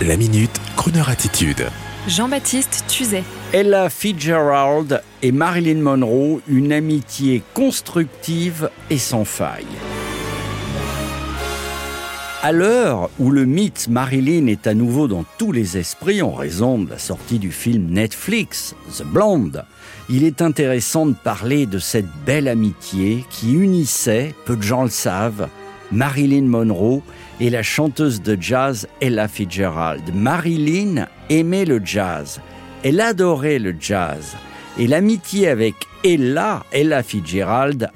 La minute, Kroneur attitude. Jean-Baptiste Tuzet. Ella Fitzgerald et Marilyn Monroe, une amitié constructive et sans faille. À l'heure où le mythe Marilyn est à nouveau dans tous les esprits en raison de la sortie du film Netflix, The Blonde, il est intéressant de parler de cette belle amitié qui unissait, peu de gens le savent, Marilyn Monroe et la chanteuse de jazz Ella Fitzgerald. Marilyn aimait le jazz, elle adorait le jazz, et l'amitié avec Ella, Ella Fitzgerald,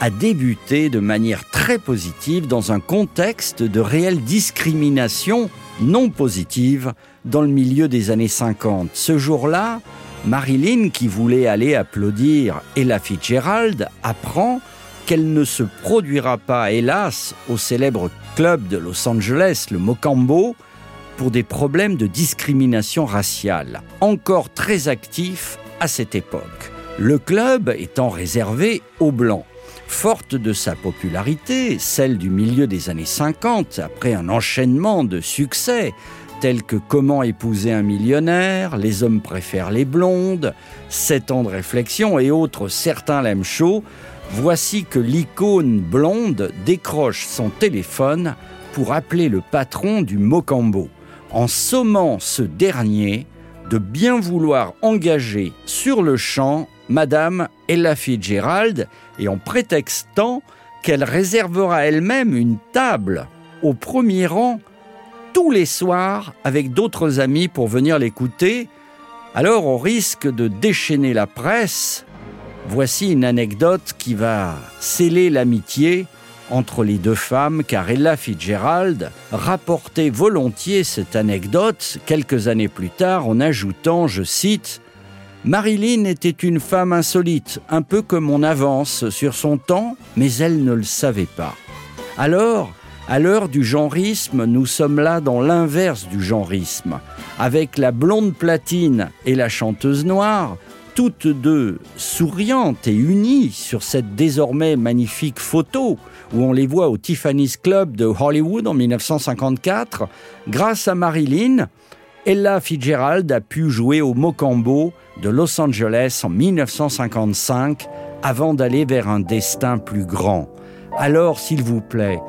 a débuté de manière très positive dans un contexte de réelle discrimination non positive dans le milieu des années 50. Ce jour-là, Marilyn, qui voulait aller applaudir Ella Fitzgerald, apprend qu'elle ne se produira pas, hélas, au célèbre club de Los Angeles, le Mocambo, pour des problèmes de discrimination raciale, encore très actif à cette époque. Le club étant réservé aux Blancs. Forte de sa popularité, celle du milieu des années 50, après un enchaînement de succès, tels que Comment épouser un millionnaire, Les hommes préfèrent les blondes, Sept ans de réflexion et autres Certains l'aiment chaud, voici que l'icône blonde décroche son téléphone pour appeler le patron du Mocambo, en sommant ce dernier de bien vouloir engager sur le champ Madame Ella Fitzgerald et en prétextant qu'elle réservera elle-même une table au premier rang tous les soirs avec d'autres amis pour venir l'écouter, alors au risque de déchaîner la presse, voici une anecdote qui va sceller l'amitié entre les deux femmes, car Ella Fitzgerald rapportait volontiers cette anecdote quelques années plus tard en ajoutant, je cite, Marilyn était une femme insolite, un peu comme on avance sur son temps, mais elle ne le savait pas. Alors, à l'heure du genrisme, nous sommes là dans l'inverse du genrisme, avec la blonde platine et la chanteuse noire, toutes deux souriantes et unies sur cette désormais magnifique photo où on les voit au Tiffany's Club de Hollywood en 1954, grâce à Marilyn, Ella Fitzgerald a pu jouer au Mocambo de Los Angeles en 1955 avant d'aller vers un destin plus grand. Alors, s'il vous plaît,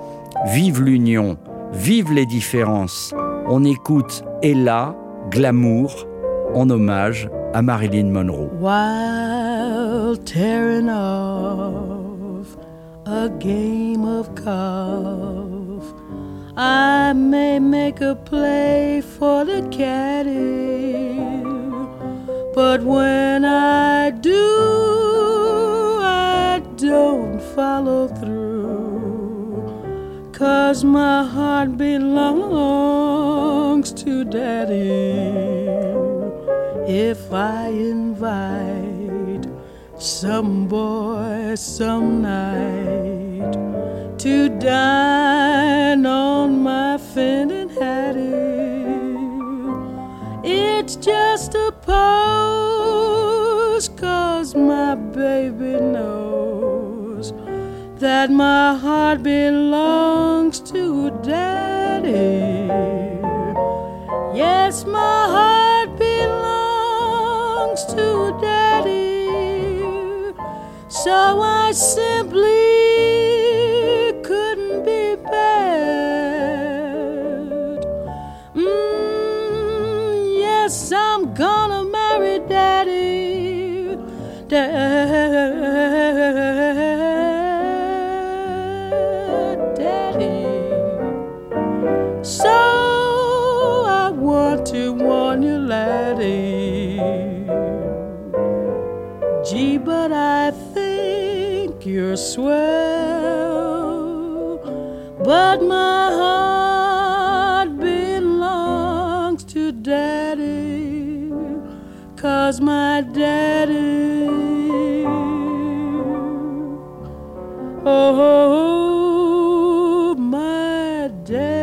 vive l'union, vive les différences. On écoute Ella, Glamour, en hommage à Marilyn Monroe. While tearing off a game of golf, I may make a play for the caddy, but when I do, I don't follow through, cause my heart belongs to daddy. If I invite some boy some night to dine on my Fenton Hattie. It's just a pose, cause my baby knows that my heart belongs to daddy. Yes, my to daddy. So I simply couldn't be bad. Mm, yes, I'm gonna marry daddy. Daddy. Gee, but I think you're swell. But my heart belongs to daddy, cause my daddy, oh, my daddy.